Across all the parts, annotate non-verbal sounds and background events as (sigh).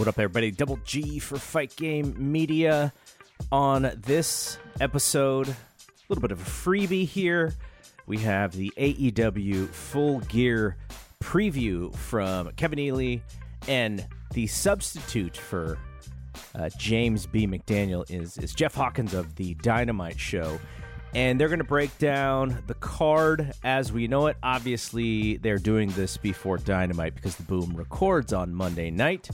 What up, everybody? Double G for Fight Game Media. On this episode, a little bit of a freebie here. We have the AEW Full Gear preview from Kevin Ely and the substitute for uh, James B. McDaniel is, is Jeff Hawkins of the Dynamite Show. And they're going to break down the card as we know it. Obviously, they're doing this before Dynamite because the Boom records on Monday night.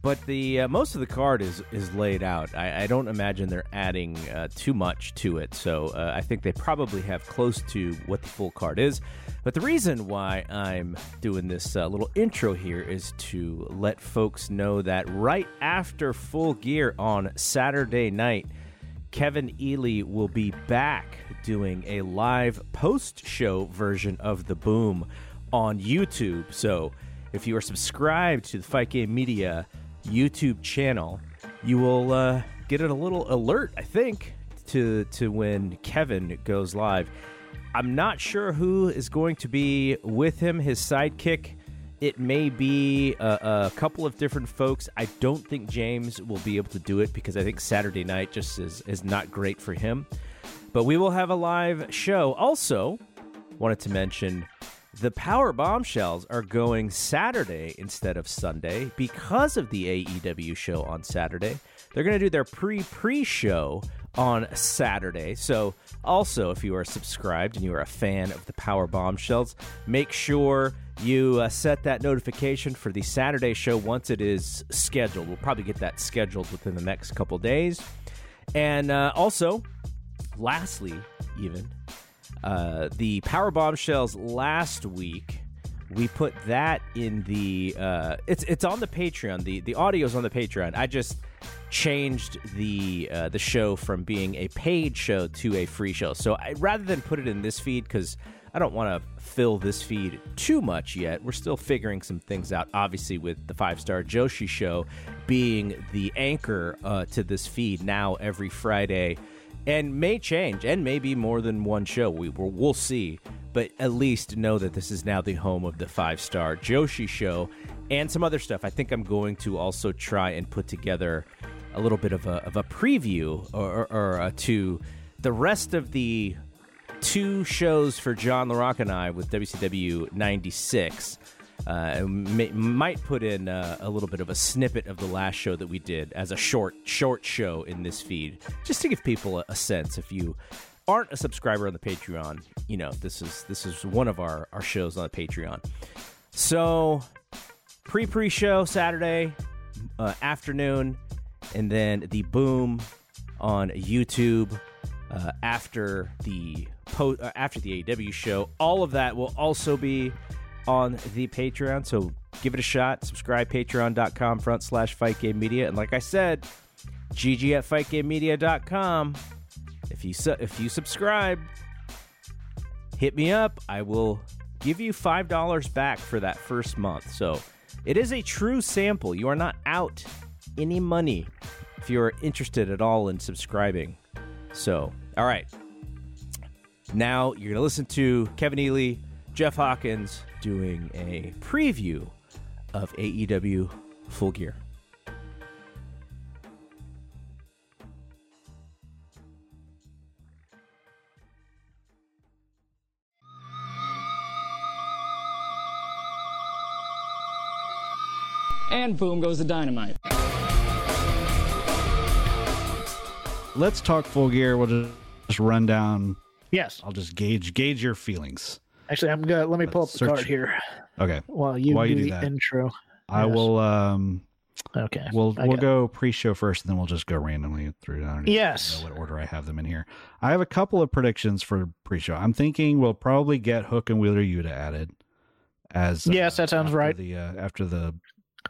But the uh, most of the card is is laid out. I, I don't imagine they're adding uh, too much to it, so uh, I think they probably have close to what the full card is. But the reason why I'm doing this uh, little intro here is to let folks know that right after Full Gear on Saturday night, Kevin Ely will be back doing a live post show version of the Boom on YouTube. So if you are subscribed to the Fight Game Media YouTube channel, you will uh, get a little alert, I think, to to when Kevin goes live. I'm not sure who is going to be with him, his sidekick. It may be a, a, couple of different folks. I don't think James will be able to do it because I think Saturday night just is, is not great for him. But we will have a live show. Also, wanted to mention the Power Bombshells are going Saturday instead of Sunday because of the AEW show on Saturday. They're going to do their pre pre show on Saturday. So, also, if you are subscribed and you are a fan of the Power Bombshells, make sure you uh, set that notification for the Saturday show once it is scheduled. We'll probably get that scheduled within the next couple days. And uh, also, lastly, even, uh, the Power Bombshells last week. We put that in the uh, it's it's on the Patreon. The the audio's on the Patreon. I just changed the uh, the show from being a paid show to a free show. So I, rather than put it in this feed because I don't want to fill this feed too much yet. We're still figuring some things out. Obviously, with the five star Joshi show being the anchor uh, to this feed now every Friday and may change and maybe more than one show. We we'll see, but at least know that this is now the home of the five star Joshi show and some other stuff. I think I'm going to also try and put together a little bit of a, of a preview or, or, or uh, to the rest of the two shows for John LaRock and I with WCW 96 uh, may, might put in uh, a little bit of a snippet of the last show that we did as a short short show in this feed, just to give people a, a sense. If you aren't a subscriber on the Patreon, you know this is this is one of our our shows on the Patreon. So pre pre show Saturday uh, afternoon, and then the boom on YouTube uh, after the po- uh, after the AW show. All of that will also be on the Patreon. So give it a shot. Subscribe patreon.com front slash fight game media. And like I said, GG at fightgamemedia.com. If you su- if you subscribe, hit me up. I will give you five dollars back for that first month. So it is a true sample. You are not out any money if you're interested at all in subscribing. So, all right. Now you're gonna listen to Kevin Ely, Jeff Hawkins, doing a preview of AEW Full Gear. And boom goes the dynamite. Let's talk full gear. We'll just run down. Yes. I'll just gauge gauge your feelings. Actually, I'm gonna let me pull up the Search- card here Okay. while you While do you do the that. intro. I Yes. will um Okay. we'll I we'll got- go pre-show first and then we'll just go randomly through. I don't even Yes. know what order I have them in here. I have a couple of predictions for pre-show. I'm thinking we'll probably get Hook and Wheeler Yuta added as uh, Yes, that sounds after right. The uh, after the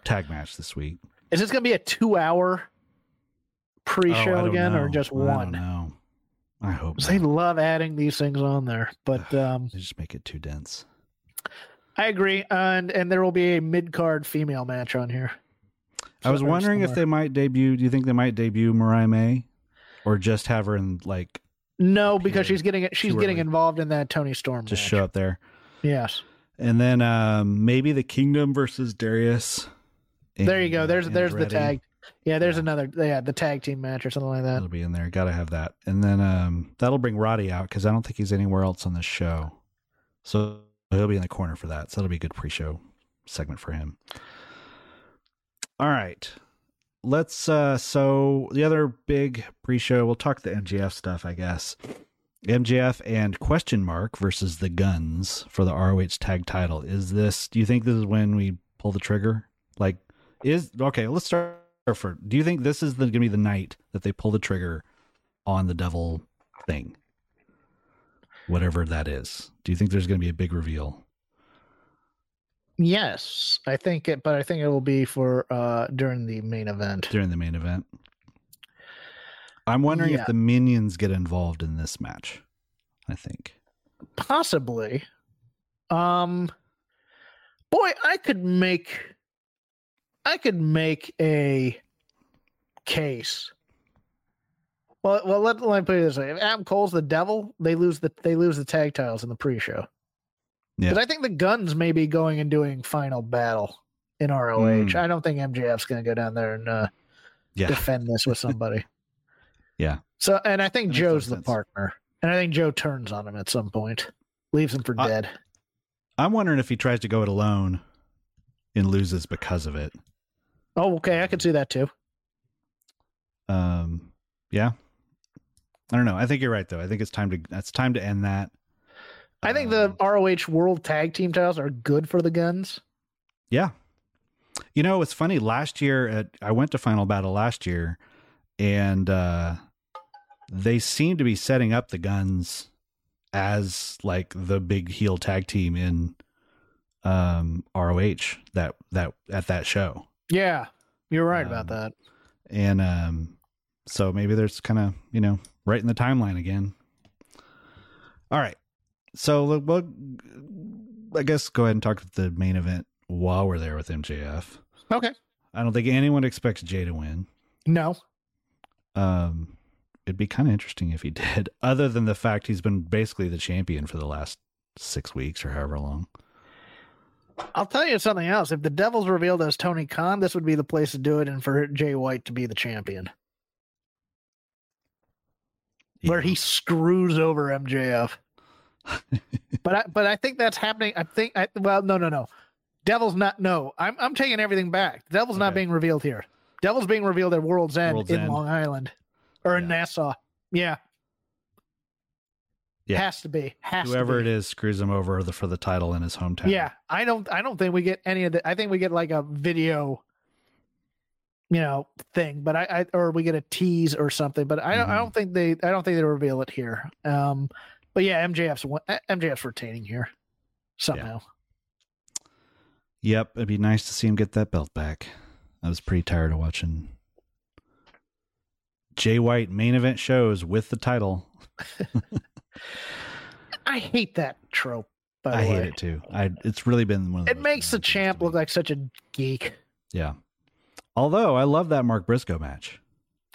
tag match this week. Is this going to be a two-hour Oh, pre-show don't again, or just I don't one? know. I hope They not. love adding these things on there, but um, They just make it too dense. I agree. And and there will be a mid-card female match on here. I was wondering if they might debut. Do you think they might debut Mariah May, or just have her in like No, because she's getting she's getting early. involved in that Toni Storm. just match. show up there? Yes. And then um, maybe the Kingdom versus Darius. There you go. uh, There's there's the tag. Yeah, there's Yeah. another yeah, the tag team match or something like that. It'll be in there. Got to have that. And then um, that'll bring Roddy out because I don't think he's anywhere else on this show. So he'll be in the corner for that. So that'll be a good pre-show segment for him. All right. Let's uh so the other big pre-show, we'll talk the MJF stuff, I guess. MJF and question mark versus the Gunns for the ROH tag title. Is this do you think this is when we pull the trigger? Like is okay, let's start for do you think this is gonna be the night that they pull the trigger on the devil thing? Whatever that is. Do you think there's gonna be a big reveal? Yes, I think it, but I think it will be for uh during the main event. during the main event. I'm wondering Yeah. if the minions get involved in this match. I think. Possibly. Um boy, I could make I could make a case. Well, well, let, let me put it this way: If Adam Cole's the devil, they lose the they lose the tag titles in the pre-show. Yeah. Because I think the Gunns may be going and doing final battle in ROH. Hmm. I don't think MJF's going to go down there and uh, Yeah. defend this with somebody. (laughs) Yeah. So, and I think That makes a lot of Joe's the sense. partner, and I think Joe turns on him at some point, leaves him for I- dead. I'm wondering if he tries to go it alone and loses because of it. Oh, okay, I could see that too. Um yeah. I don't know. I think you're right though. I think it's time to it's time to end that. I think the Um, ROH World Tag Team titles are good for the Gunns. Yeah. You know, it's funny. Last year at I went to Final Battle last year and uh they seem to be setting up the Gunns as like the big heel tag team in um ROH that that at that show. Yeah, you're right about Um, that. And um so maybe there's kind of, you know, right in the timeline again. All right. So we'll, I guess go ahead and talk the main event while we're there with MJF. Okay. I don't think anyone expects Jay to win. No. Um, it'd be kind of interesting if he (laughs) did, other than the fact he's been basically the champion for the last six weeks or however long. I'll tell you something else. If the Devil's revealed as Tony Khan, this would be the place to do it, and for Jay White to be the champion, where he screws over MJF. (laughs) but I, but I think that's happening. I think. I, well, no, no, no. Devil's not. No, I'm I'm taking everything back. The Devil's not being revealed here. Devil's being revealed at World's End World's in End. Long Island or in Nassau. Yeah. Yeah. Has to be. Has whoever to be. is screws him over the, for the title in his hometown. Yeah, I don't. I don't think we get any of the. I think we get like a video, you know, thing. But I, I or we get a tease or something. But I, don't I don't think they. I don't think they reveal it here. Um, but yeah, MJF's MJF's retaining here somehow. Yep. It'd be nice to see him get that belt back. I was pretty tired of watching Jay White main event shows with the title. (laughs) I hate that trope. I way, hate it too. I it's really been one of It makes the champ look like such a geek. Yeah. Although I love that Mark Briscoe match.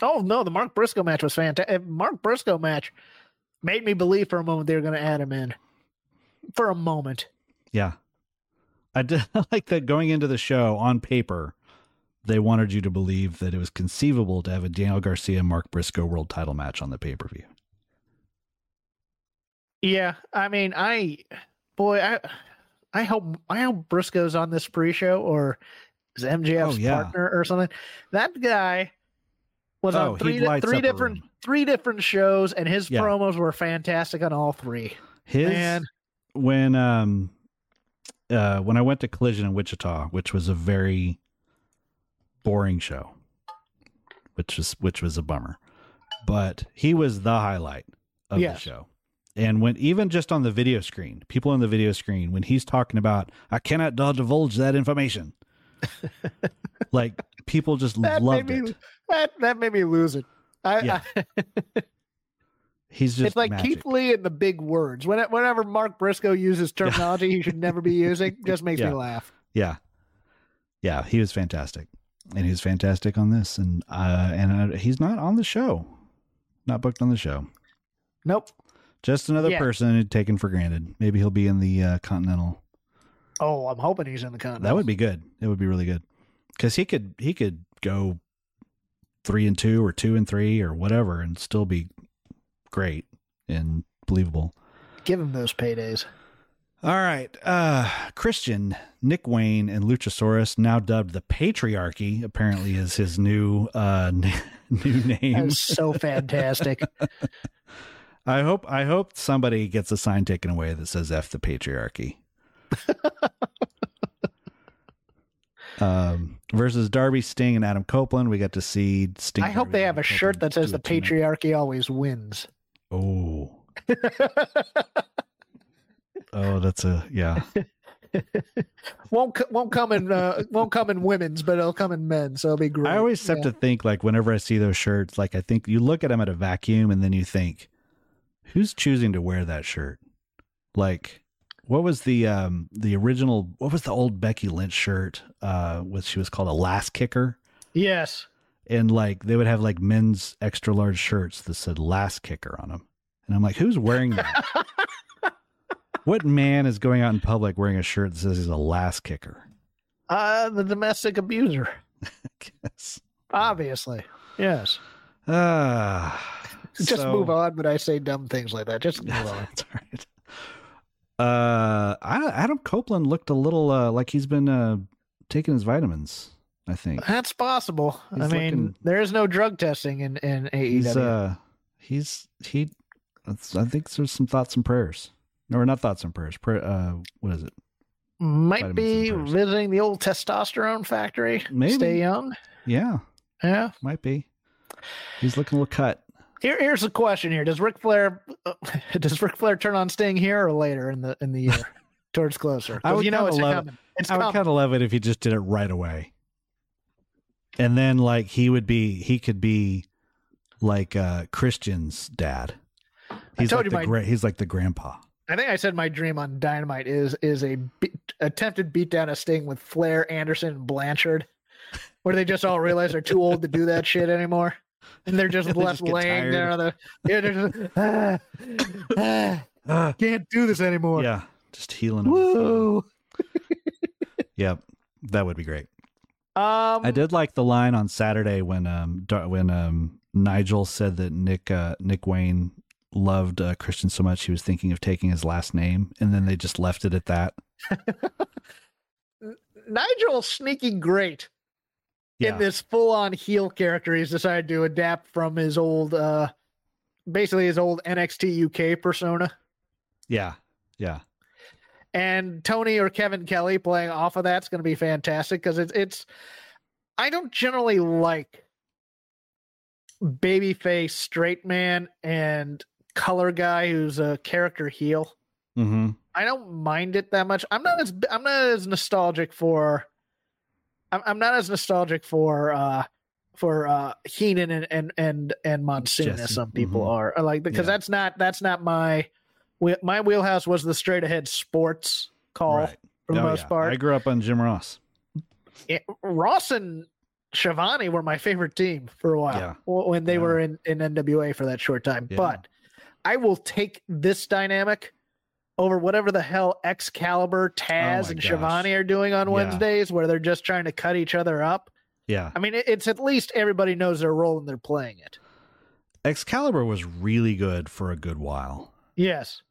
Oh no, the Mark Briscoe match was fantastic. Eh, Mark Briscoe match made me believe for a moment they were going to add him in. For a moment. Yeah. I did (laughs) like that going into the show on paper, they wanted you to believe that it was conceivable to have a Daniel Garcia Mark Briscoe world title match on the pay per view. Yeah, I mean, I boy, I I hope I hope Briscoe's on this pre-show or is MJF's Oh, yeah. partner or something. That guy was Oh, on three lights three different three different shows, and his Yeah. promos were fantastic on all three. His Man. when um uh when I went to Collision in Wichita, which was a very boring show, which was which was a bummer. But he was the highlight of Yes. the show. And when even just on the video screen, people on the video screen, when he's talking about I cannot divulge that information. (laughs) like people just That loved me it. that that made me lose it. I, Yeah. I (laughs) He's just it's like magic. Keith Lee and the big words. When, whenever Mark Briscoe uses (laughs) terminology he should never be using, just makes Yeah. me laugh. Yeah, yeah, he was fantastic, and he was fantastic on this, and uh, and uh, he's not on the show, not booked on the show. Nope. Just another Yeah. person taken for granted. Maybe he'll be in the uh, Continental. Oh, I'm hoping he's in the continent. That would be good. It would be really good because he could he could go three and two or two and three or whatever and still be great and believable. give him those paydays. All right. Uh Christian, Nick Wayne, and Luchasaurus, now dubbed the Patriarchy, apparently is his new uh n- (laughs) new name. was so fantastic. (laughs) I hope I hope somebody gets a sign taken away that says F the patriarchy. (laughs) um versus Darby Sting and Adam Copeland. We got to see Sting. I hope Darby, they have a Adam shirt that says the patriarchy always wins. Oh. Oh, that's a yeah. (laughs) won't won't come in uh, won't come in women's, but it'll come in men. So it'll be great. I always have Yeah. to think like whenever I see those shirts, like I think you look at them at a vacuum and then you think, who's choosing to wear that shirt? Like, what was the um the original? What was the old Becky Lynch shirt? Uh, what she was called a lass kicker, Yes. and like they would have like men's extra large shirts that said lass kicker on them, and I'm like, who's wearing that? (laughs) what man is going out in public wearing a shirt that says he's a lass kicker? Uh, the domestic abuser. (laughs) Yes. Obviously. Yes. Ah, Just so- move on, but I say dumb things like that. Just move on. (laughs) That's all right. Uh, Adam Copeland looked a little uh, like he's been uh, taking his vitamins. I think That's possible. I He's mean, looking- there is no drug testing in in AEW. he's uh, he's he. I think there's some thoughts and prayers, or not thoughts and prayers. Prayer, uh, what is it? Might vitamins be visiting the old testosterone factory. Maybe. Stay young. Yeah, Yeah. might be. He's looking a little cut. Here, here's a question. Here, does Ric Flair uh, (laughs) does Ric Flair turn on Sting here or later in the in the year (laughs) towards closer? I would you know it's love it. coming. It's I would kind of love it if he just did it right away. And then like he would be he could be like uh Christian's dad. He's like the my- gra- he's like the grandpa. I think I said my dream on Dynamite is is a be- attempted beatdown of Sting with Flair, Anderson, and Blanchard, where they just all realize they're too old to do that shit anymore, and they're just (laughs) They left just laying there. On the, yeah, they're just, ah, (sighs) ah, (sighs) (sighs) can't do this anymore. yeah, just healing. Woo. (laughs) Yep. That would be great. Um, I did like the line on Saturday when um when um Nigel said that Nick uh Nick Wayne loved uh, Christian so much he was thinking of taking his last name and then they just left it at that. (laughs) Nigel sneaky great Yeah. in this full on heel character he's decided to adapt from his old uh basically his old NXT UK persona. yeah. Yeah. and Tony or Kevin Kelly playing off of that's going to be fantastic because it's it's. I don't generally like babyface straight man and color guy who's a character heel. Mm-hmm. I don't mind it that much. I'm not as I'm not as nostalgic for. I'm, I'm not as nostalgic for uh for uh Heenan and and and and Monsoon Jesse, as some people mhm. are. I like because Yeah. that's not that's not my my wheelhouse was the straight ahead sports call Right. for the Oh, most yeah. part. I grew up on Jim Ross. It- Ross and Schiavone were my favorite team for a while Yeah. when they Yeah. were in, in NWA for that short time. But I will take this dynamic over whatever the hell Excalibur, oh Taz, Oh and gosh. Schiavone are doing on Yeah. Wednesdays, where they're just trying to cut each other up. Yeah. I mean, it's at least everybody knows their role and they're playing it. Excalibur was really good for a good while. Yes.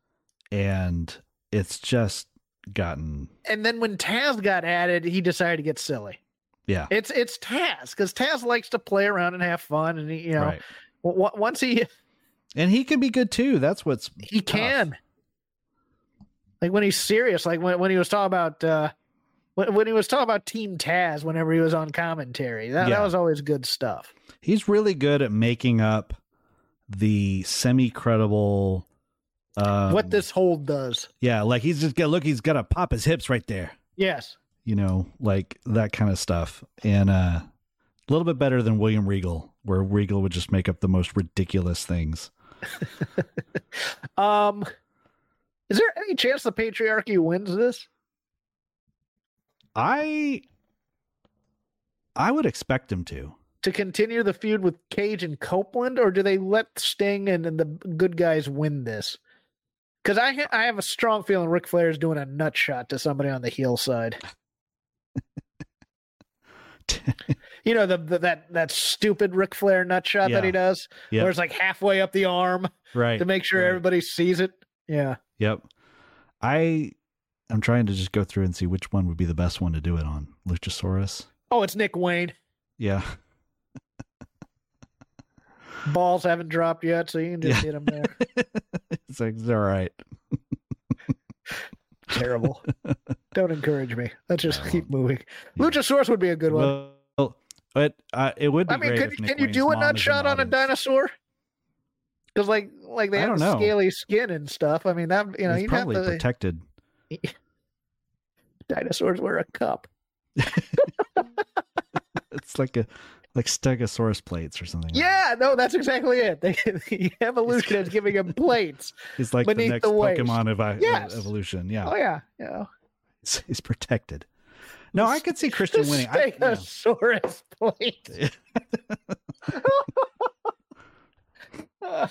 And it's just gotten And then when Taz got added, he decided to get silly. yeah. It's it's Taz because Taz likes to play around and have fun, and he, you know, right. w- w- once he And he can be good too. That's what's he tough. can, like when he's serious, like when when he was talking about uh, when when he was talking about Team Taz, whenever he was on commentary, that Yeah. that was always good stuff. He's really good at making up the semi credible um, what this hold does, Yeah, like he's just got look, he's gonna pop his hips right there. yes, You know, like that kind of stuff. And uh A little bit better than William Regal, where Regal would just make up the most ridiculous things. (laughs) Um, any chance the patriarchy wins this? I I would expect him to. To continue the feud with Cage and Copeland, or do they let Sting and, and the good guys win this? Because I ha- I have a strong feeling Ric Flair is doing a nut shot to somebody on the heel side. (laughs) you know the, the that that stupid Ric Flair nut shot that he does, Yep. where it's like halfway up the arm right. to make sure right. everybody sees it. Yeah. Yep. I I'm trying to just go through and see which one would be the best one to do it on. Luchasaurus. Oh, it's Nick Wayne. Yeah. (laughs) Balls haven't dropped yet, so you can just Yeah. hit him there. (laughs) it's like it's all right. (laughs) Terrible. Don't encourage me. Let's just keep moving. Yeah. Luchasaurus would be a good one. Well, but uh, it would be I mean, great can, Nick you Wayne's do a nut shot on a dinosaur? Because like like they I have the scaly skin and stuff. I mean that you know He's you'd have probably to protected. (laughs) dinosaurs wear a cup. (laughs) It's like a like Stegosaurus plates or something. like. Yeah, no, that's exactly it. They, the (laughs) evolution is giving him plates. He's like the next the. Pokemon evi- Yes. evolution. Yeah. Oh yeah, yeah. He's, protected. No, I could see Christian winning. I, yeah. Stegosaurus plate. (laughs)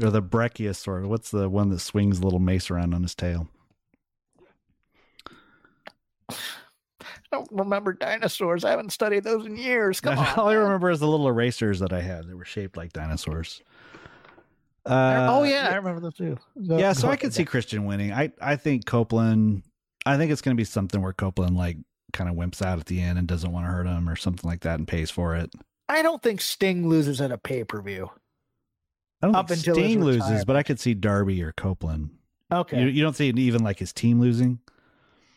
Or the Brachiosaur. What's the one that swings a little mace around on his tail? (sighs) I don't remember dinosaurs. I haven't studied those in years. Come (laughs) on. All I remember is the little erasers that I had that were shaped like dinosaurs. Uh, oh yeah, I remember those too. Go- yeah. So I could ahead. see Christian winning. I I think Copeland. I think it's going to be something where Copeland like kind of wimps out at the end and doesn't want to hurt him or something like that and pays for it. I don't think Sting loses at a pay per view. I don't Up think until loses, but I could see Darby or Copeland. Okay. You, you don't see even like his team losing.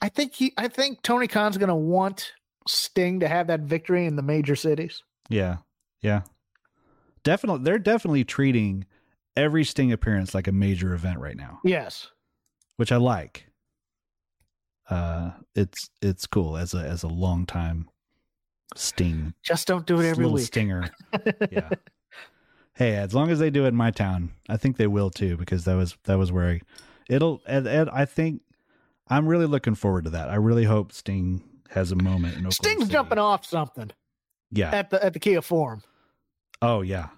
I think he I think Tony Khan's gonna want Sting to have that victory in the major cities. Yeah, yeah, definitely. They're definitely treating every Sting appearance like a major event right now, Yes. which I like. Uh, it's it's cool as a as a long time Sting Just don't do it every week. stinger. (laughs) yeah. Hey, as long as they do it in my town, I think they will too because that was that was where I, it'll. And, and I think I'm really looking forward to that. I really hope Sting has a moment. In Sting's City. jumping off something Yeah. at the at the Kia Forum. Oh yeah.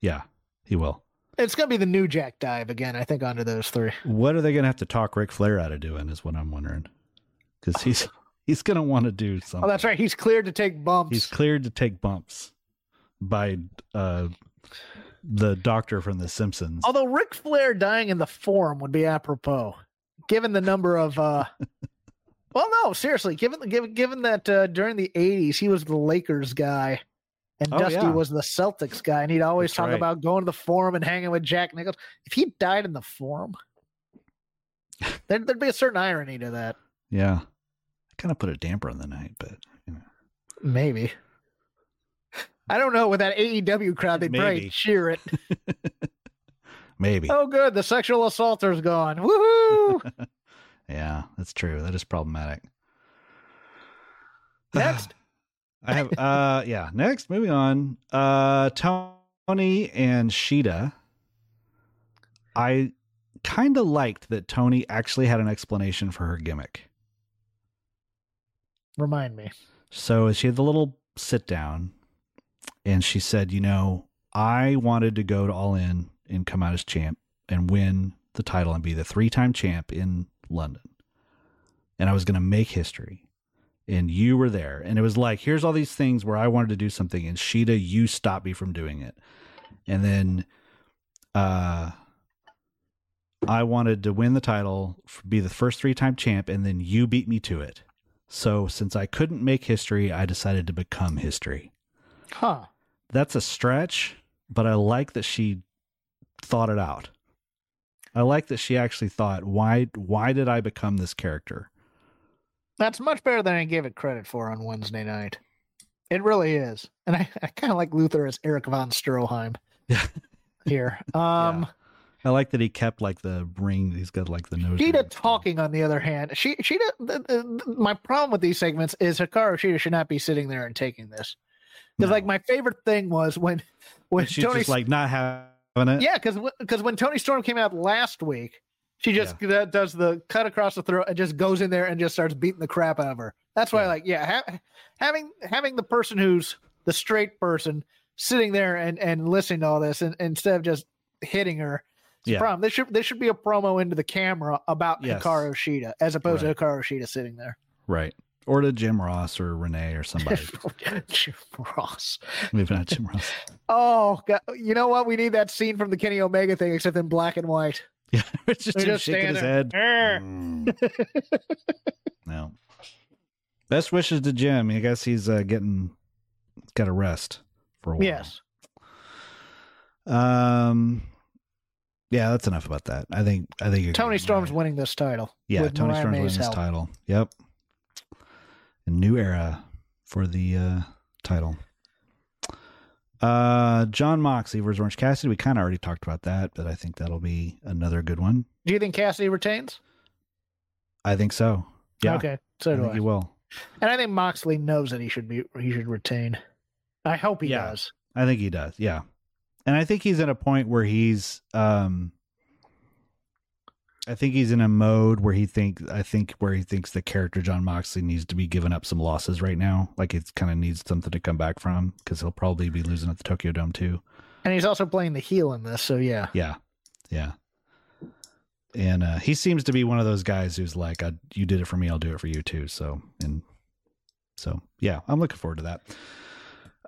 Yeah. He will. It's gonna be the new Jack dive again, I think, onto those three. What are they going to have to talk Ric Flair out of doing? Is what I'm wondering. Because he's he's going to want to do something. Oh, that's right. He's cleared to take bumps. He's cleared to take bumps by uh the doctor from The Simpsons. Although Ric Flair dying in the Forum would be apropos, given the number of. uh (laughs) Well, no, seriously, given given given that uh, during the '80s he was the Lakers guy, and Oh, Dusty yeah. was the Celtics guy, and he'd always That's talk right. about going to the Forum and hanging with Jack Nichols. If he died in the Forum, (laughs) there'd, there'd be a certain irony to that. Yeah. I kind of put a damper on the night, but you know. Maybe. I don't know. With that AEW crowd, they'd probably cheer it. (laughs) maybe. Oh, good. The sexual assaulter's gone. Woohoo! (laughs) Yeah, that's true. That is problematic. (sighs) Next. I have uh yeah, next moving on. Uh Toni and Shida. I kind of liked that Toni actually had an explanation for her gimmick. Remind me. So she had the little sit down and she said, You know, I wanted to go to All In and come out as champ and win the title and be the three time champ in London. And I was going to make history. And you were there. And it was like, here's all these things where I wanted to do something. And Shida, you stopped me from doing it. And then uh, I wanted to win the title, be the first three time champ. And then you beat me to it. So since I couldn't make history, I decided to become history. Huh. That's a stretch, but I like that she thought it out. I like that she actually thought, why why did I become this character? That's much better than I gave it credit for on Wednesday night. It really is. And I, I kind of like Luther as Erich von Stroheim (laughs) here. Um, I like that he kept like the ring. He's got like the nose. Ring. talking, on the other hand, she Shida. The, the, my problem with these segments is Hikaru Shida should not be sitting there and taking this. Because No. like my favorite thing was when when she's Toni just like not having it. yeah, because because when Toni Storm came out last week, she just uh, does the cut across the throat and just goes in there and just starts beating the crap out of her. That's why, Yeah. like, yeah, ha- having having the person who's the straight person sitting there and and listening to all this and, instead of just hitting her. Yeah. problem. There should there should be a promo into the camera about Yes. Hikaru Shida as opposed Right. to Hikaru Shida sitting there. Right. Or to Jim Ross or Renee or (laughs) somebody. Jim Ross. Maybe not Jim Ross. (laughs) Oh, God. you know what? We need that scene from the Kenny Omega thing, except in black and white. (laughs) Yeah. It's just They're him just shaking his head. Mm. no. Best wishes to Jim. I guess he's uh, getting got a rest for a while. Yes. Um. Yeah, that's enough about that. I think. I think Toni Storm's Mariah- winning this title. Yeah, Toni Mariah Storm's winning this help. title. Yep. A new era for the uh, title. Uh, Jon Moxley versus Orange Cassidy. We kind of already talked about that, but I think that'll be another good one. Do you think Cassidy retains? I think so. Yeah. Okay. So I do think I. he will. And I think Moxley knows that he should be he should retain. I hope he Yeah. does. I think he does. Yeah. And I think he's at a point where he's um I think he's in a mode where he think I think where he thinks the character Jon Moxley needs to be giving up some losses right now. Like it kind of needs something to come back from because he'll probably be losing at the Tokyo Dome too. And he's also playing the heel in this, so yeah. Yeah. Yeah. And uh, he seems to be one of those guys who's like, "You did it for me, I'll do it for you too." So, and so, yeah, I'm looking forward to that.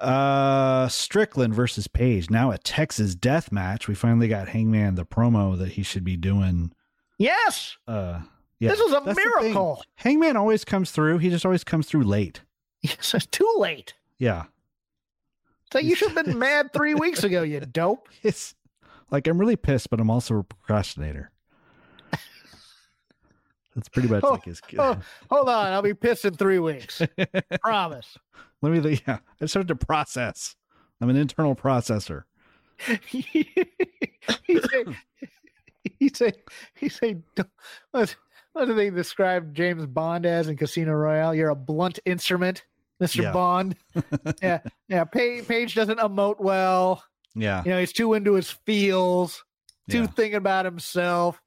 Uh, Strickland versus Page. Now a Texas Death Match. We finally got Hangman the promo that he should be doing. Yes. Uh, yeah, this is a that's miracle. Hangman always comes through. He just always comes through late. (laughs) Yes, it's too late. Yeah, So you should have been (laughs) mad three weeks ago, you (laughs) dope. it's like I'm really pissed, but I'm also a procrastinator. That's pretty much Oh, like his. oh. Hold on, I'll be pissed in three weeks. Promise. Let me, yeah, I started to process. I'm an internal processor. he he say, he say, what, what do they describe James Bond as in Casino Royale? You're a blunt instrument, Mister Yeah. Bond. (laughs) yeah, yeah. Page, Page doesn't emote well. Yeah. You know, he's too into his feels, too Yeah. thinking about himself.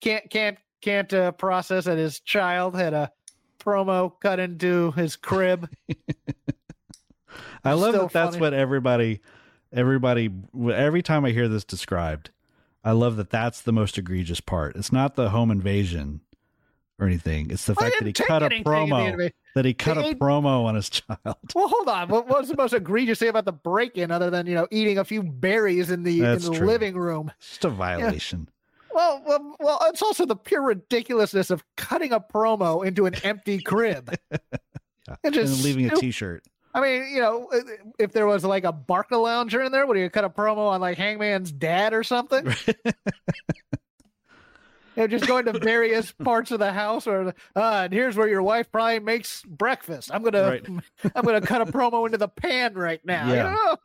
Can't, can't, can't uh, process that his child had a promo cut into his crib. (laughs) I love that that's what everybody, everybody, every time I hear this described, I love that that's the most egregious part. It's not the home invasion or anything. It's the I fact that he cut a anything in the promo, that he cut a promo on his child. Well, hold on. What, what's the most egregious thing about the break-in, other than you know eating a few berries in the That's in the true. living room? It's just a violation. Well, well, well, it's also the pure ridiculousness of cutting a promo into an empty crib. (laughs) Yeah. And just then leaving a t-shirt. I mean, you know, if there was like a Barca lounger in there, would you cut a promo on like Hangman's dad or something? (laughs) You know, just going to various parts of the house, or uh, and here's where your wife probably makes breakfast. I'm gonna, Right. (laughs) I'm gonna cut a promo into the pan right now. Yeah. You know?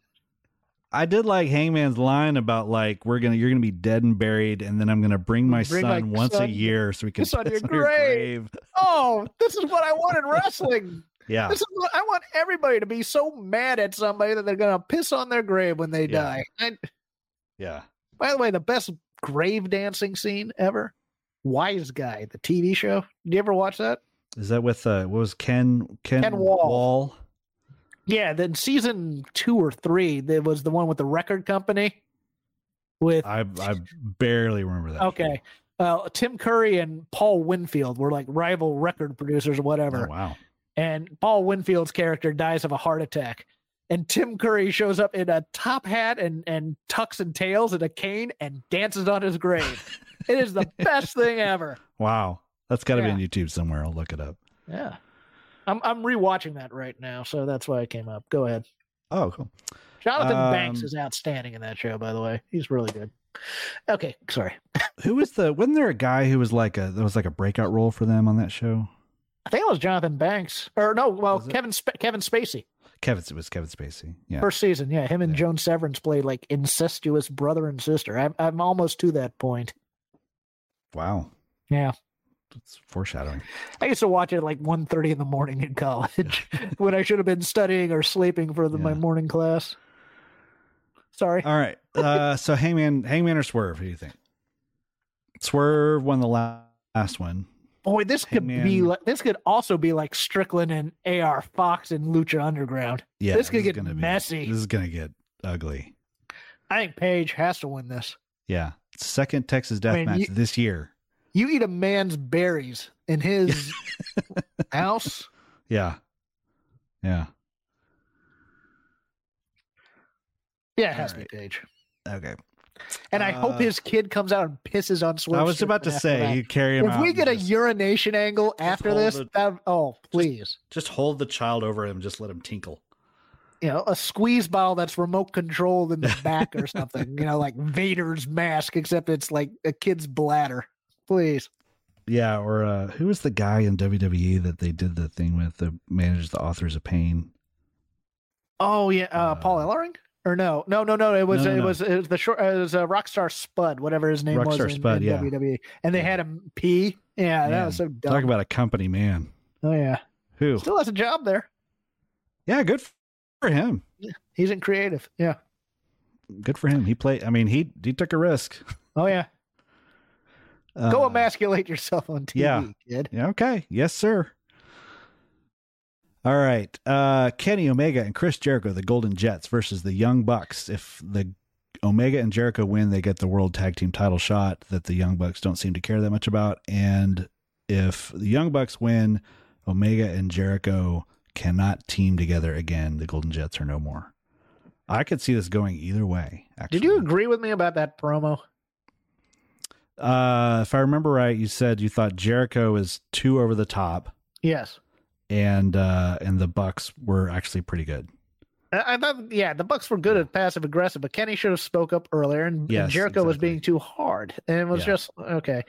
I did like Hangman's line about like we're gonna you're gonna be dead and buried, and then I'm gonna bring my Bring son my once a year so we can on (laughs) your on your grave. grave. Oh, this is what I want in wrestling. Yeah, This is what I want everybody to be so mad at somebody that they're gonna piss on their grave when they Yeah. die. And yeah. by the way, the best grave dancing scene ever. Wiseguy, the TV show. Did you ever watch that? Is that with uh what was Ken Ken, Ken Wahl. Wahl? Yeah, then season two or three, there was the one with the record company. With I I barely remember that. okay, uh, Tim Curry and Paul Winfield were like rival record producers or whatever. Oh, wow. And Paul Winfield's character dies of a heart attack. And Tim Curry shows up in a top hat and, and tux and tails and a cane and dances on his grave. (laughs) it is the best thing ever. Wow. That's got to Yeah. be on YouTube somewhere. I'll look it up. Yeah. I'm I'm rewatching that right now, so that's why I came up. Go ahead. Oh, cool. Jonathan Banks Um, is outstanding in that show, by the way. He's really good. Okay, sorry. Who was the? Wasn't there a guy who was like a? There was like a breakout role for them on that show. I think it was Jonathan Banks, or no, well, Was? Kevin Sp- Kevin Spacey. Kevin. It was Kevin Spacey. Yeah. First season, yeah. Him and Yeah. Joan Severance played like incestuous brother and sister. I'm I'm almost to that point. Wow. Yeah. it's foreshadowing. I used to watch it at like 1.30 in the morning in college (laughs) when I should have been studying or sleeping for the, my morning class. Sorry. All right. Uh, so Hangman, Hangman or Swerve? Who do you think? Swerve won the la- last one. Boy, this could be like this could also be like Strickland and AR Fox and Lucha Underground. Yeah, This could is get gonna be- messy. this is gonna get ugly. I think Page has to win this. Yeah, second Texas death mean, match you- this year. You eat a man's berries in his (laughs) house. Yeah, yeah. Yeah, it has All to be Page. Okay. And I hope Uh, his kid comes out and pisses on Swerve. I was about to say you carry him if we get a just, urination angle after this, the- that oh please, just hold the child over him, just let him tinkle. you know, a squeeze bottle that's remote controlled in the (laughs) back or something. You know, like Vader's mask, except it's like a kid's bladder. Please. Yeah, or uh, who was the guy in WWE that they did the thing with that managed the authors of pain? Oh yeah, uh, Paul Uh, Ellering. Or no, no, no, no. It was No, no, it was it was the short. It was uh, Rockstar Spud, whatever his name was Rockstar in, Spud, in yeah. WWE, and they had him pee. Yeah, that was so dumb. Talk about a company man. oh yeah, Who? still has a job there. Yeah, good for him. He's in creative. Yeah. Good for him. He played. I mean, he he took a risk. Oh yeah. (laughs) Go Uh, emasculate yourself on TV, yeah. kid. Yeah, okay. Yes, sir. All right. Uh Kenny Omega and Chris Jericho, the Golden Jets versus the Young Bucks. If the Omega and Jericho win, they get the world tag team title shot that the Young Bucks don't seem to care that much about. And if the Young Bucks win, Omega and Jericho cannot team together again. The Golden Jets are no more. I could see this going either way. Actually. Did you agree with me about that promo? Uh, if I remember right, you said you thought Jericho was too over the top. Yes. And uh and the bucks were actually pretty good I thought, yeah, the Bucks were good at passive aggressive, but Kenny should have spoke up earlier, and, and Yes, Jericho was being too hard, and it was Yeah. just okay.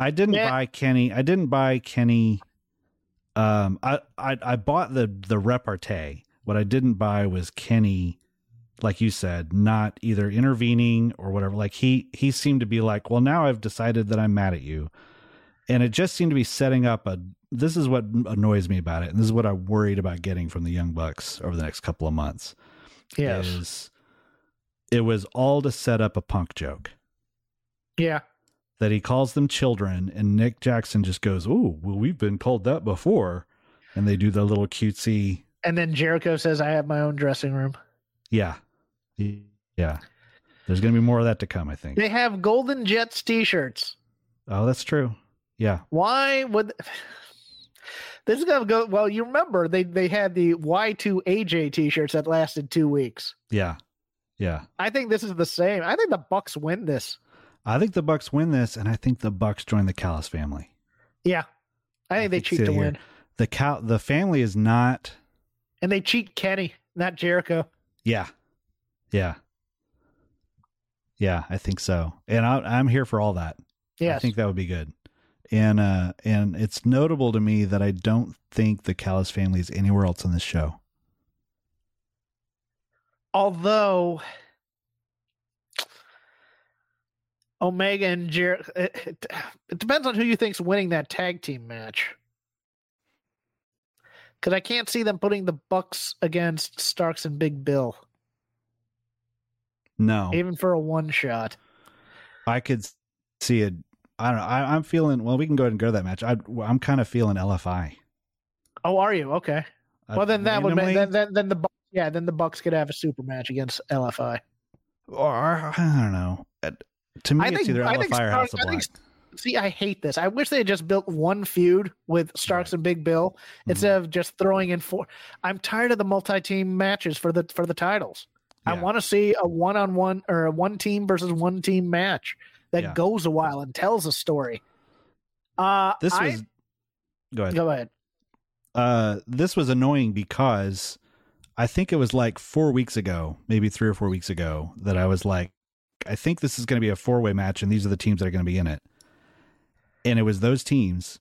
i didn't Yeah. buy kenny i didn't buy kenny um I, I i bought the the repartee what i didn't buy was kenny like you said not either intervening or whatever like he he seemed to be like well now i've decided that i'm mad at you and it just seemed to be setting up a this is what annoys me about it and this is what i'm worried about getting from the young bucks over the next couple of months Yes. is it was all to set up a punk joke Yeah. that he calls them children and Nick Jackson just goes, "Oh, well we've been called that before." And they do the little cutesy, And then Jericho says, "I have my own dressing room." yeah. Yeah. There's going to be more of that to come, I think. They have Golden Jets T-shirts. Oh, that's true. Yeah. Why would this is gonna go? Well, you remember they they had the Y two AJ T-shirts that lasted two weeks. Yeah. Yeah. I think this is the same. I think the Bucks win this. I think the Bucks win this and I think the Bucks join the Callis family. Yeah, I think I they think cheat to win, The cow, the family is not and they cheat Kenny, not Jericho. Yeah. Yeah. Yeah, I think so. And I, I'm here for all that. Yeah, I think that would be good. And uh and it's notable to me that I don't think the Callis family is anywhere else on this show. although Omega and Jericho, it, it, it depends on who you think's winning that tag team match. Because I can't see them putting the Bucks against Starks and Big Bill, No, even for a one shot. I could see it. I don't know. I, I'm feeling. Well, we can go ahead and go to that match. I, I'm kind of feeling LFI. Oh, are you okay? I- Well, then that would make then, then then the yeah then the Bucks could have a super match against LFI. or I don't know. Uh, To me, I it's think- either I think LFI or House of Black. See, I hate this. I wish they had just built one feud with Starks Right. and Big Bill Mhm. instead of just throwing in four. I'm tired of the multi-team matches for the for the titles. I want to see a one-on-one or a one team versus one team match that Yeah. goes a while and tells a story. Uh, This I- was. Go ahead. go ahead. uh, this was annoying because I think it was like four weeks ago, maybe three or four weeks ago, that I was like, I think this is going to be a four way match, and these are the teams that are going to be in it. And it was those teams,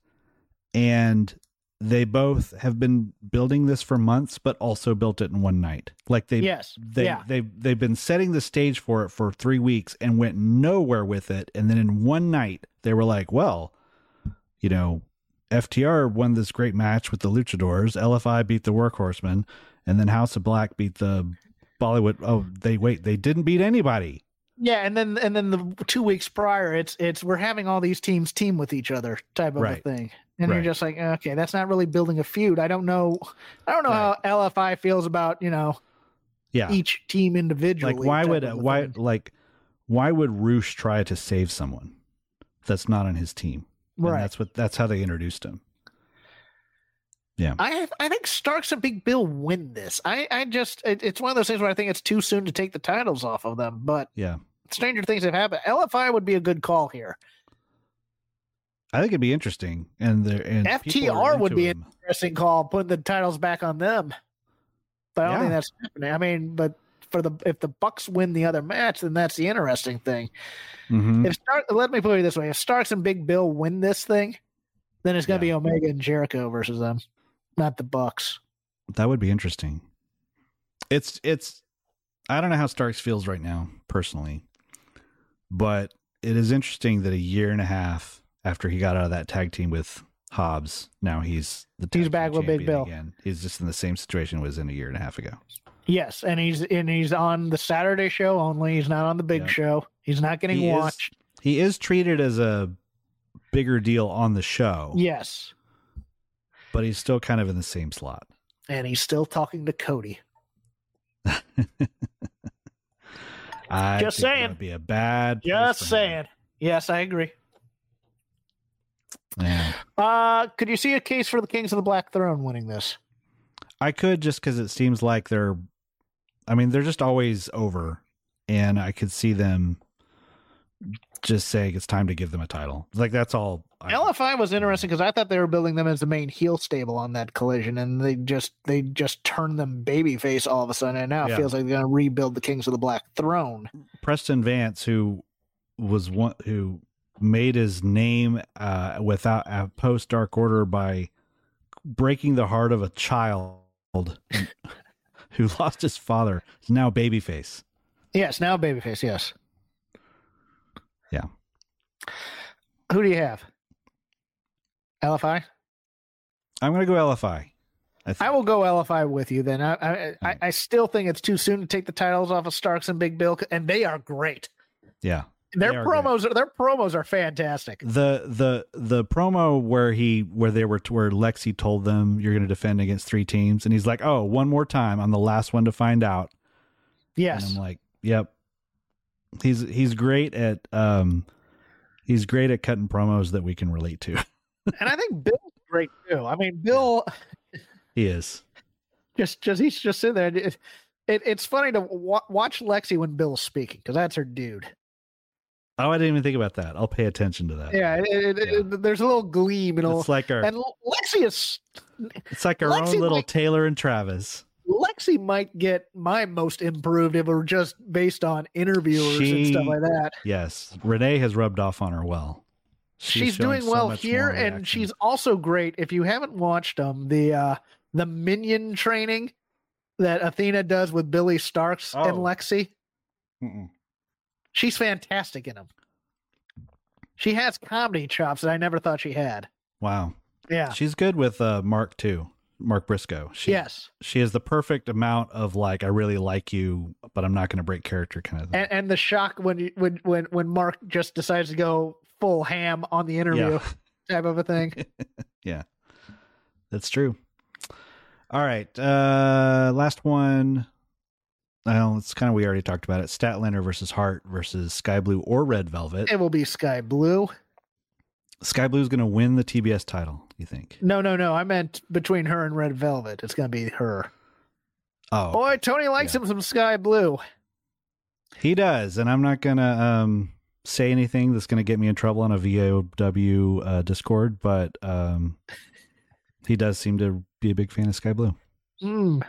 and they both have been building this for months, but also built it in one night. Like they, Yes. they, yeah. they, they've been setting the stage for it for three weeks and went nowhere with it, and then in one night they were like, well. you know, FTR won this great match with the Luchadors. LFI beat the Workhorsemen, and then House of Black beat the Bollywood. Oh, they wait, they didn't beat anybody. Yeah, and then and then the two weeks prior, it's it's we're having all these teams team with each other type of Right. a thing, and Right. you're just like, okay, that's not really building a feud. I don't know, I don't know how LFI feels about you know Yeah, each team individually. like why would why thing. like why would Rush try to save someone that's not on his team? And right? that's what that's how they introduced him. Yeah. I I think Starks and Big Bill win this. I I just it, it's one of those things where I think it's too soon to take the titles off of them. But Yeah. stranger things have happened. LFI would be a good call here. I think it'd be interesting, and there and FTR would be him. Interesting call, putting the titles back on them. But I don't think that's happening. I mean, but for the if the Bucks win the other match, then that's the interesting thing. Mhm. If Stark, let me put it this way: if Starks and Big Bill win this thing, then it's gonna be Omega and Jericho versus them, not the Bucks. That would be interesting. It's it's I don't know how Starks feels right now personally, but it is interesting that a year and a half after he got out of that tag team with Hobbs, now he's the tag He's team back with Big Bill. again. He's just in the same situation he was in a year and a half ago. Yes, and he's and he's on the Saturday show only. He's not on the big Yeah. show. He's not getting He is- watched. He is treated as a bigger deal on the show, Yes, but he's still kind of in the same slot. and he's still talking to Cody. (laughs) I Just saying. would be a bad. Just saying. Yes, I agree. Yeah. Uh, could you see a case for the Kings of the Black Throne winning this? I could just because it seems like they're, I mean, they're just always over, and I could see them just saying it's time to give them a title. Like that's all. I, LFI was interesting because I thought they were building them as the main heel stable on that collision, and they just they just turned them babyface all of a sudden, and now it Yeah. feels like they're going to rebuild the Kings of the Black Throne. Preston Vance, who was one who made his name uh, without a post Dark Order by breaking the heart of a child (laughs) who lost his father, is now babyface. Yes, now babyface. Yes. Yeah. Who do you have? LFI. I'm gonna go LFI. I. I will go LFI with you. Then I I, I I still think it's too soon to take the titles off of Starks and Big Bill, and they are great. yeah. Their promos are their promos are fantastic. the the the promo where he where they were where Lexy told them you're going to defend against three teams and he's like oh one more time I'm the last one to find out Yes. and I'm like yep he's he's great at um he's great at cutting promos that we can relate to (laughs) and I think Bill's great too. I mean, Bill he is just just he's just sitting there. It, it, it's funny to wa- watch Lexy when Bill's speaking because that's her dude. Oh I didn't even think about that I'll pay attention to that Yeah, it, it, it- there's a little gleam and a it's like our and Lexy is it's like our Lexy own little might- Taylor and Travis Lexy might get my most improved if were just based on interviewers and stuff like that. yes Renee has rubbed off on her well She's, showing doing so well here, and she's also great. If you haven't watched them, the uh the minion training that Athena does with Billy Starks and Oh. Lexy, Mm-mm. She's fantastic in them. She has comedy chops that I never thought she had. wow Yeah. She's good with uh, Mark too. Mark Briscoe. She, yes. She has the perfect amount of like, I really like you, but I'm not going to break character kind of thing. And, and the shock when you, when when when Mark just decides to go full ham on the interview yeah, (laughs) type of a thing. (laughs) Yeah. That's true. All right. Uh, last one. Well, it's kind of, we already talked about it. Statlander versus Hart versus Skye Blue or Red Velvet. It will be Skye Blue. Skye Blue's going to win the TBS title, you think? No, no, no. I meant between her and Red Velvet. It's going to be her. Oh, Boy, Tony likes Yeah. him some Skye Blue. he does. And I'm not going to um, say anything that's going to get me in trouble on a VOW uh, Discord, but um, he does seem to be a big fan of Skye Blue. Mm.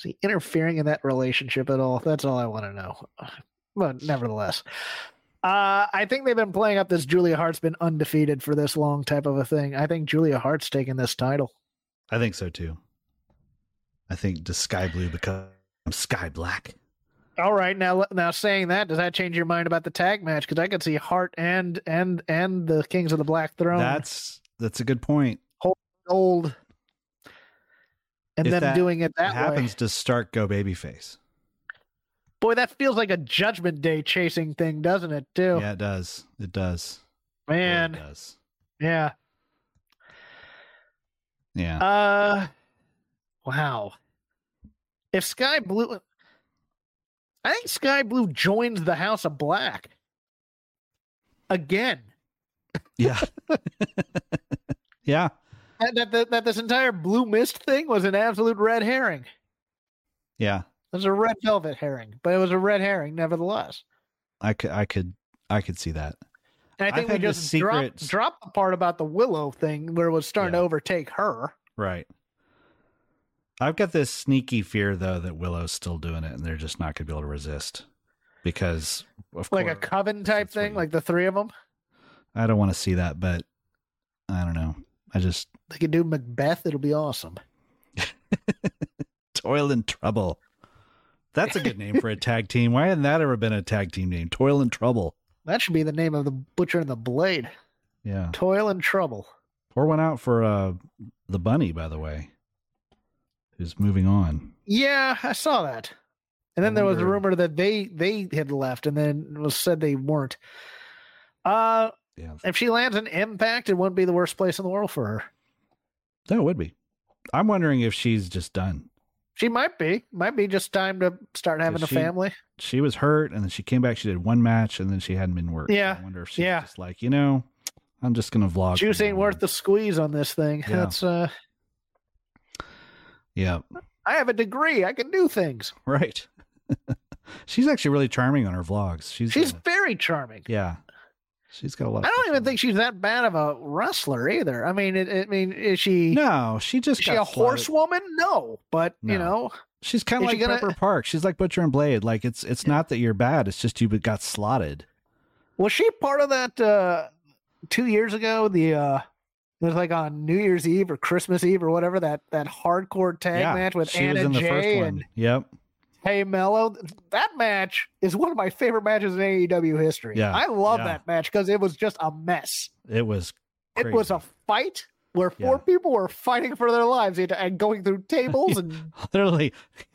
Is he interfering in that relationship at all? That's all I want to know. But nevertheless, uh, I think they've been playing up this Julia Hart's been undefeated for this long type of a thing. I think Julia Hart's taking this title. I think so too. I think does Skye Blue become Sky Black? All right, now now saying that, does that change your mind about the tag match? Because I could see Hart and and and the Kings of the Black Throne. That's That's a good point. Hold old. And If doing it that way. happens to Stark go babyface. Boy, that feels like a Judgment Day chasing thing, doesn't it? Too Yeah, it does. It does. Man. it does. Yeah. Yeah. Uh, wow. If Skye Blue, I think Skye Blue joins the House of Black again. yeah. (laughs) (laughs) yeah. That, that, that, this entire Blue Mist thing was an absolute red herring. Yeah. It was a red velvet herring, but it was a red herring nevertheless. I could I could I could see that. And I I've think we had the just dropped, dropped the part about the Willow thing where it was starting Yeah. to overtake her. Right. I've got this sneaky fear though that Willow's still doing it and they're just not gonna be able to resist. Because of Like a coven type thing, like the three of them. I don't want to see that, but I don't know. I just They could do Macbeth. It'll be awesome. (laughs) toil and trouble. That's a good name for a (laughs) tag team. Why hadn't that ever been a tag team name? Toil and trouble. That should be the name of the Butcher and the Blade. Yeah. Toil and Trouble. Pour one out for uh the bunny, by the way. Who's moving on. Yeah, I saw that. And then I there was a rumor that they they had left, and then it was said they weren't. Uh, Yeah. if she lands an Impact, it wouldn't be the worst place in the world for her. That would be. I'm wondering if she's just done. She might be, might be just time to start having a she- family. She was hurt and then she came back, she did one match and then she hadn't been worked. Yeah, I wonder if she's yeah. just like, you know, I'm just gonna vlog. Juice ain't worth the squeeze on this thing. Yeah. That's uh, Yeah. I have a degree. I can do things. Right. (laughs) she's actually really charming on her vlogs. She's She's uh, very charming. yeah. She's got a lot I don't even think she's that bad of a wrestler either. I mean, it, I mean, is she? No, she just Is she a horsewoman? No, but you know, She's kind of like she gonna- Pepper Park. She's like Butcher and Blade. Like it's it's not that you're bad. It's just you got slotted. was she part of that uh two years ago? The uh it was like on New Year's Eve or Christmas Eve or whatever that that hardcore tag yeah, match with she Anna was in the first Jay one. and Yep. Tay Melo. That match is one of my favorite matches in AEW history. Yeah, I love yeah. that match because it was just a mess. It was. It was a fight where four Yeah. people were fighting for their lives and- going through tables and (laughs) literally. (laughs)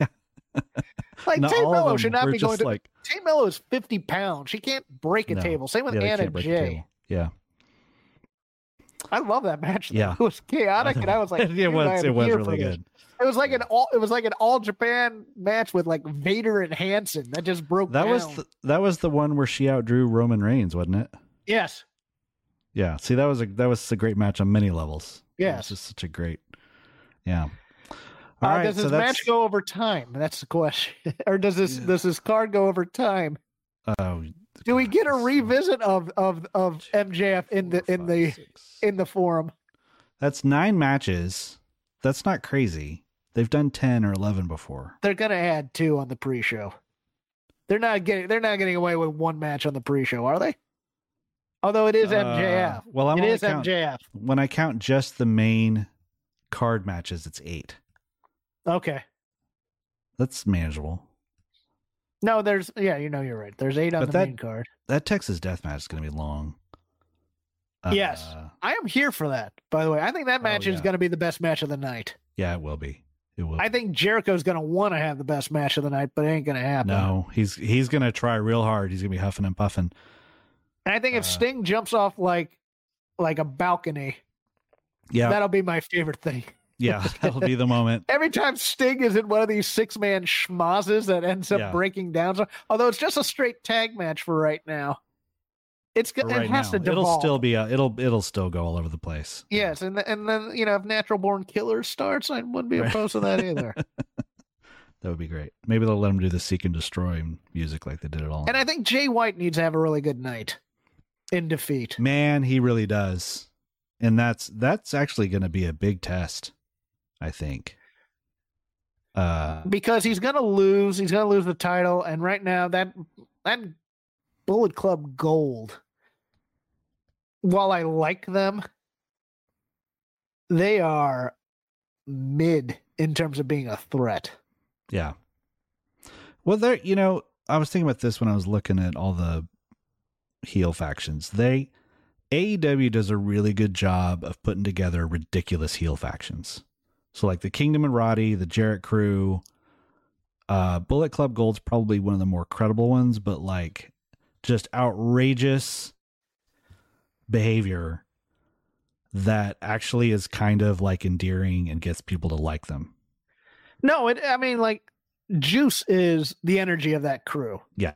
like not Tay Melo should not be going to like Tay Melo is 50 pounds. She can't break a No. table. Same with yeah, Anna can't break the Jay. Yeah. I love that match. Yeah. It was chaotic and I was like, (laughs) it was it was really good. It was like an all it was like an all Japan match with like Vader and Hansen that just broke That down. was the, that was the one where she outdrew Roman Reigns, wasn't it? yes. Yeah. See, that was a that was a great match on many levels. It was Yes. just such a great. Yeah. Uh, All right. does so this that's match go over time? That's the question. (laughs) or does this Yeah. does this card go over time? oh, Do we get a revisit of of of MJF in the in the in the forum? That's nine matches. That's not crazy. They've done ten or eleven before. They're gonna add two on the pre-show. They're not getting they're not getting away with one match on the pre-show, are they? Although it is MJF. Uh, well, I'm it only is count- MJF. when I count just the main card matches, it's eight. Okay. That's manageable. No, there's yeah, you know you're right. There's eight on But the that- main card. That Texas Death match is going to be long. Yes. Uh, I am here for that, by the way. I think that Oh, match is gonna be the best match of the night. yeah, it will be. It will. I think Jericho's gonna want to have the best match of the night, but it ain't gonna happen. no, he's he's going to try real hard. He's going to be huffing and puffing. And I think if Uh, Sting jumps off like like a balcony, Yeah, that'll be my favorite thing. Yeah, (laughs) that'll be the (laughs) moment. Every time Sting is in one of these six man schmozzes that ends up Yeah. breaking down, although it's just a straight tag match for right now, it's For go- it has now. to devolve. It'll still be a, it'll it'll still go all over the place. yes, and th- and then you know if Natural Born Killer starts, I wouldn't be Right. opposed to that either. (laughs) That would be great. Maybe they'll let him do the seek and destroy music like they did it all. and I think Jay White needs to have a really good night in defeat. Man, he really does. And that's that's actually going to be a big test, I think. Uh because he's gonna lose. He's gonna lose the title, and right now that that Bullet Club Gold, while I like them, they are mid in terms of being a threat. yeah. Well, there you know, I was thinking about this when I was looking at all the heel factions. They AEW does a really good job of putting together ridiculous heel factions. So like the Kingdom and Roddy, the Jarrett Crew, uh, Bullet Club Gold's probably one of the more credible ones, but like just outrageous behavior that actually is kind of like endearing and gets people to like them. No, it. I mean, like Juice is the energy of that crew Yeah.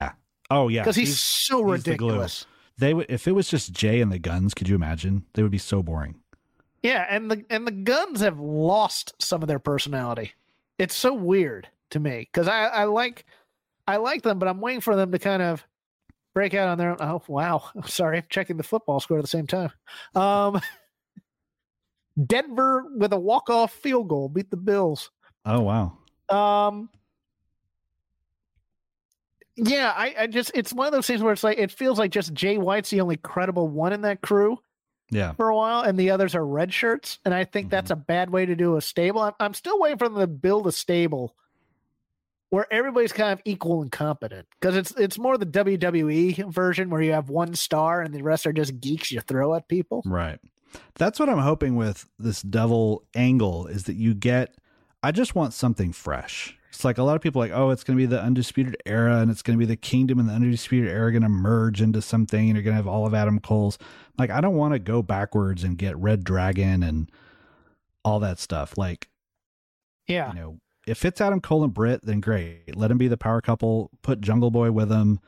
yeah. Oh yeah, because he's, so he's the glue. ridiculous. they would if it was just Jay and the Gunns. Could you imagine? They would be so boring. Yeah, and the and the Gunns have lost some of their personality. It's so weird to me because I I like I like them, but I'm waiting for them to kind of break out on their own. Oh wow, (laughs) I'm sorry, I'm checking the football score at the same time. Um, (laughs) Denver with a walk off field goal beat the Bills. Oh wow. Um, yeah, I, I just it's one of those things where it's like it feels like just Jay White's the only credible one in that crew Yeah. for a while, and the others are red shirts, and I think that's mm-hmm. a bad way to do a stable. I'm, I'm still waiting for them to build a stable where everybody's kind of equal and competent because it's it's more the WWE version where you have one star and the rest are just geeks you throw at people. Right. That's what I'm hoping with this devil angle is that you get I just want something fresh. It's like a lot of people are like, oh, it's going to be the undisputed era and it's going to be the kingdom and the undisputed era going to merge into something and you're going to have all of Adam Cole's. Like, I don't want to go backwards and get Red Dragon and all that stuff. Like, Yeah, you know, if it's Adam Cole and Britt, then great. Let him be the power couple. Put Jungle Boy with him.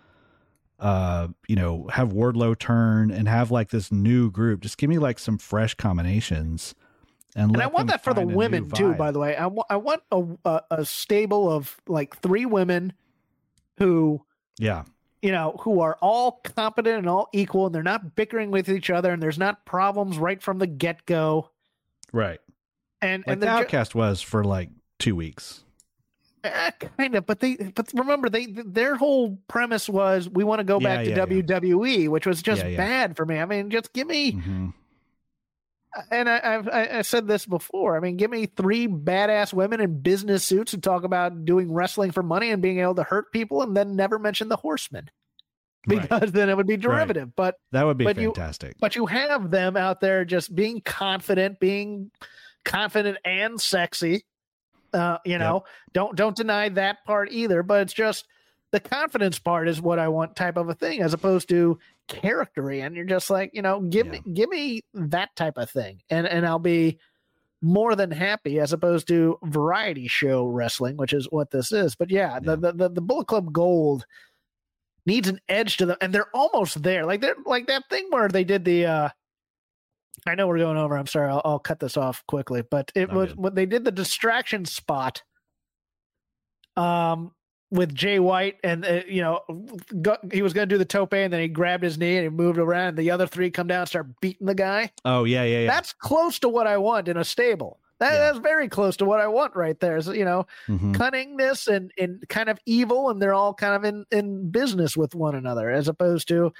Uh, you know, have Wardlow turn and have like this new group. Just give me like some fresh combinations. And, and I want that for the find a new women too. By the way, I want a, a a stable of like three women who yeah, you know, who are all competent and all equal, and they're not bickering with each other, and there's not problems right from the get go. right. And Like and the they're ju- Outcast was for like two weeks. eh, kind of, but they, but remember, they their whole premise was we want to go Yeah, back to yeah, yeah. WWE, which was just Yeah, yeah. bad for me. I mean, just give me, hmm and I, I've I, said this before. I mean, give me three badass women in business suits who talk about doing wrestling for money and being able to hurt people, and then never mention the Horsemen Right. because then it would be derivative. But That would be But you- fantastic. but you have them out there just being confident, being confident and sexy. Uh, you know, don't don't deny that part either. But it's just the confidence part is what I want type of a thing, as opposed to charactery. And you're just like, you know, give me give me that type of thing, and and I'll be more than happy as opposed to variety show wrestling, which is what this is. But yeah, Yeah. The, the the the Bullet Club Gold needs an edge to them, and they're almost there. Like they're like that thing where they did the. uh I know we're going over. I'm sorry. I'll, I'll cut this off quickly, but it No, was good. when they did the distraction spot. Um, with Jay White, and uh, you know, go, he was going to do the tope, and then he grabbed his knee and he moved around, and the other three come down and start beating the guy. Oh yeah, yeah, yeah. That's close to what I want in a stable. That, Yeah. That's very close to what I want right there. So, you know, Mhm. cunningness and, and kind of evil, and they're all kind of in, in business with one another, as opposed to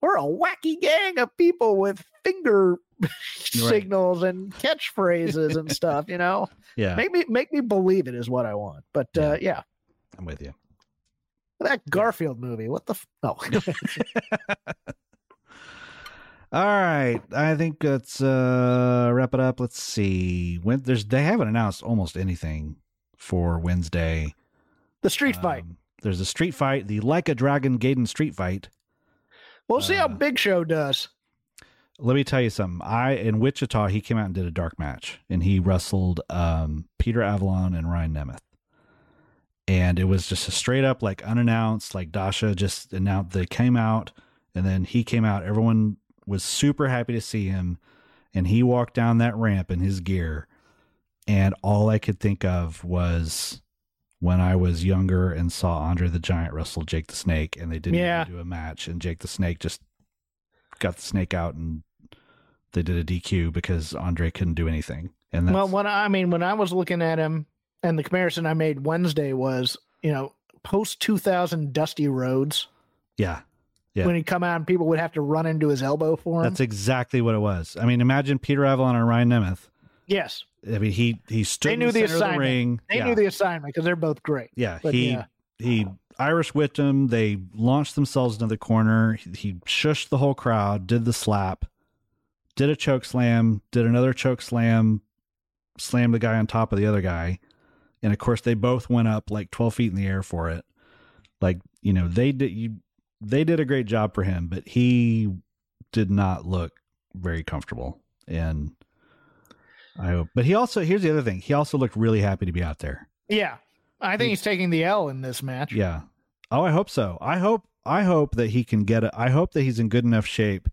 we're a wacky gang of people with finger (laughs) signals and catchphrases and (laughs) stuff. You know, yeah. make me make me believe it is what I want. But uh, yeah, I'm with you. that Garfield movie. What the f- no? (laughs) (laughs) All right, I think let's uh, wrap it up. Let's see. When there's they haven't announced almost anything for Wednesday. the street fight. Um, there's a street fight, the Like a Dragon Gaiden street fight. We'll see how uh, Big Show does. Let me tell you something. I in Wichita, he came out and did a dark match, and he wrestled um, Peter Avalon and Ryan Nemeth. And it was just a straight up like unannounced, like Dasha just announced they came out, and then he came out. Everyone was super happy to see him, and he walked down that ramp in his gear, and all I could think of was when I was younger and saw Andre the Giant wrestle Jake the Snake, and they didn't Yeah. even do a match, and Jake the Snake just got the snake out and they did a DQ because Andre couldn't do anything. And that's, Well, when I I mean, when I was looking at him, and the comparison I made Wednesday was, you know, post two thousand Dusty Rhodes yeah, Yeah. when he'd come out and people would have to run into his elbow for him. that's exactly what it was. I mean, imagine Peter Avalon or Ryan Nemeth. yes, I mean, he he stood They in knew the the of the assignment. ring. they yeah. knew the assignment because they're both great. yeah, but he yeah. he Irish whipped him. They launched themselves into the corner. He, he shushed the whole crowd, did the slap, did a choke slam, did another choke slam, slammed the guy on top of the other guy. And of course, they both went up like 12 feet in the air for it. Like, you know, they did, you, they did a great job for him, but he did not look very comfortable. And I hope, but he also, here's the other thing. He also looked really happy to be out there. Yeah. I think he's taking the L in this match. Yeah. Oh, I hope so. I hope I hope that he can get it. I hope that he's in good enough shape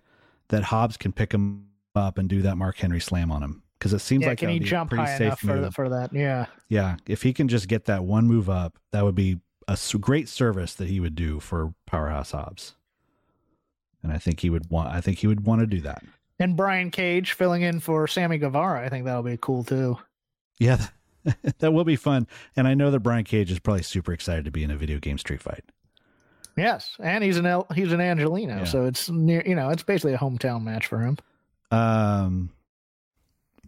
that Hobbs can pick him up and do that Mark Henry slam on him because it seems Yeah, like can he would be a jump high safe enough for, move. for that? Yeah. yeah, if he can just get that one move up, that would be a great service that he would do for Powerhouse Hobbs. And I think he would want. I think he would want to do that. And Brian Cage filling in for Sammy Guevara. I think that'll be cool too. Yeah, (laughs) that will be fun. And I know that Brian Cage is probably super excited to be in a video game street fight. Yes, and he's an El, he's an Angeleno, Yeah. so it's near. You know, it's basically a hometown match for him. Um,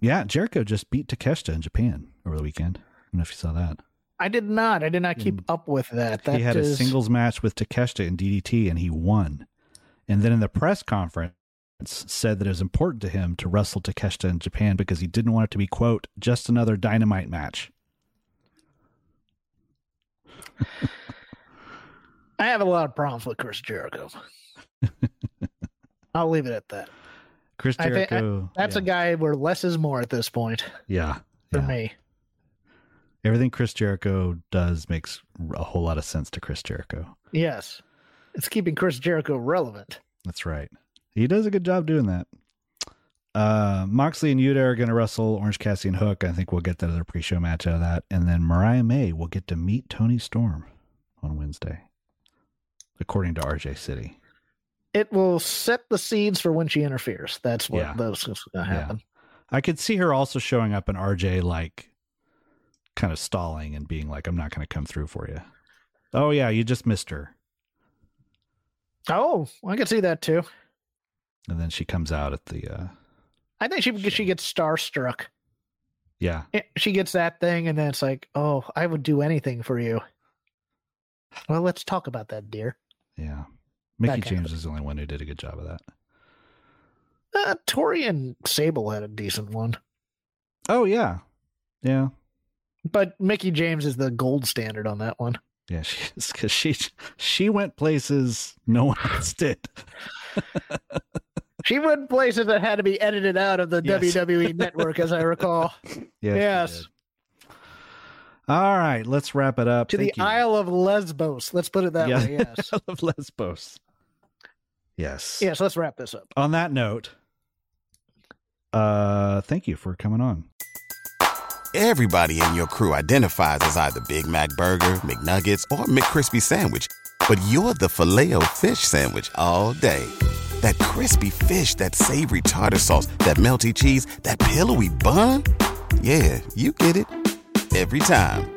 yeah, Jericho just beat Takeshita in Japan over the weekend. I don't know if you saw that. I did not. I did not keep up with that. That he had is- a singles match with Takeshita in DDT and he won. And then in the press conference said that it was important to him to wrestle Takeshita in Japan because he didn't want it to be quote just another dynamite match. (laughs) I have a lot of problems with Chris Jericho. (laughs) I'll leave it at that. Chris Jericho. That's yeah, a guy where less is more at this point Yeah. for yeah. me. Everything Chris Jericho does makes a whole lot of sense to Chris Jericho. Yes, it's keeping Chris Jericho relevant. That's right. He does a good job doing that. Uh, Moxley and Yuta are going to wrestle Orange Cassidy and Hook. I think we'll get that other pre-show match out of that, and then Mariah May will get to meet Toni Storm on Wednesday, according to RJ City. It will set the seeds for when she interferes. That's what Yeah. that's going to Yeah. happen. I could see her also showing up and RJ like kind of stalling and being like, "I'm not going to come through for you." Oh yeah, you just missed her, Oh, I could see that too. and then she comes out at the uh, I think she she gets starstruck. yeah. Eh, She gets that thing, and then it's like, oh, I would do anything for you. Well, let's talk about that, dear. Yeah. Mickie That kind James is the only one who did a good job of that. Uh, Tori and Sable had a decent one, Oh yeah. Yeah. but Mickie James is the gold standard on that one. Yeah, she (laughs) is because she she went places no one else (laughs) did. She went places that had to be edited out of the Yes. WWE network, as I recall, (laughs) Yeah, she Yes. All right, let's wrap it up. to Thank the you. Isle of Lesbos. Let's put it that Yeah. way. Yes. Isle of Lesbos. Yes. yes. Let's wrap this up. On that note, uh, thank you for coming on. Everybody in your crew identifies as either Big Mac Burger, McNuggets, or McCrispy Sandwich. But you're the filet fish Sandwich all day. That crispy fish, that savory tartar sauce, that melty cheese, that pillowy bun. Yeah, you get it. Every time.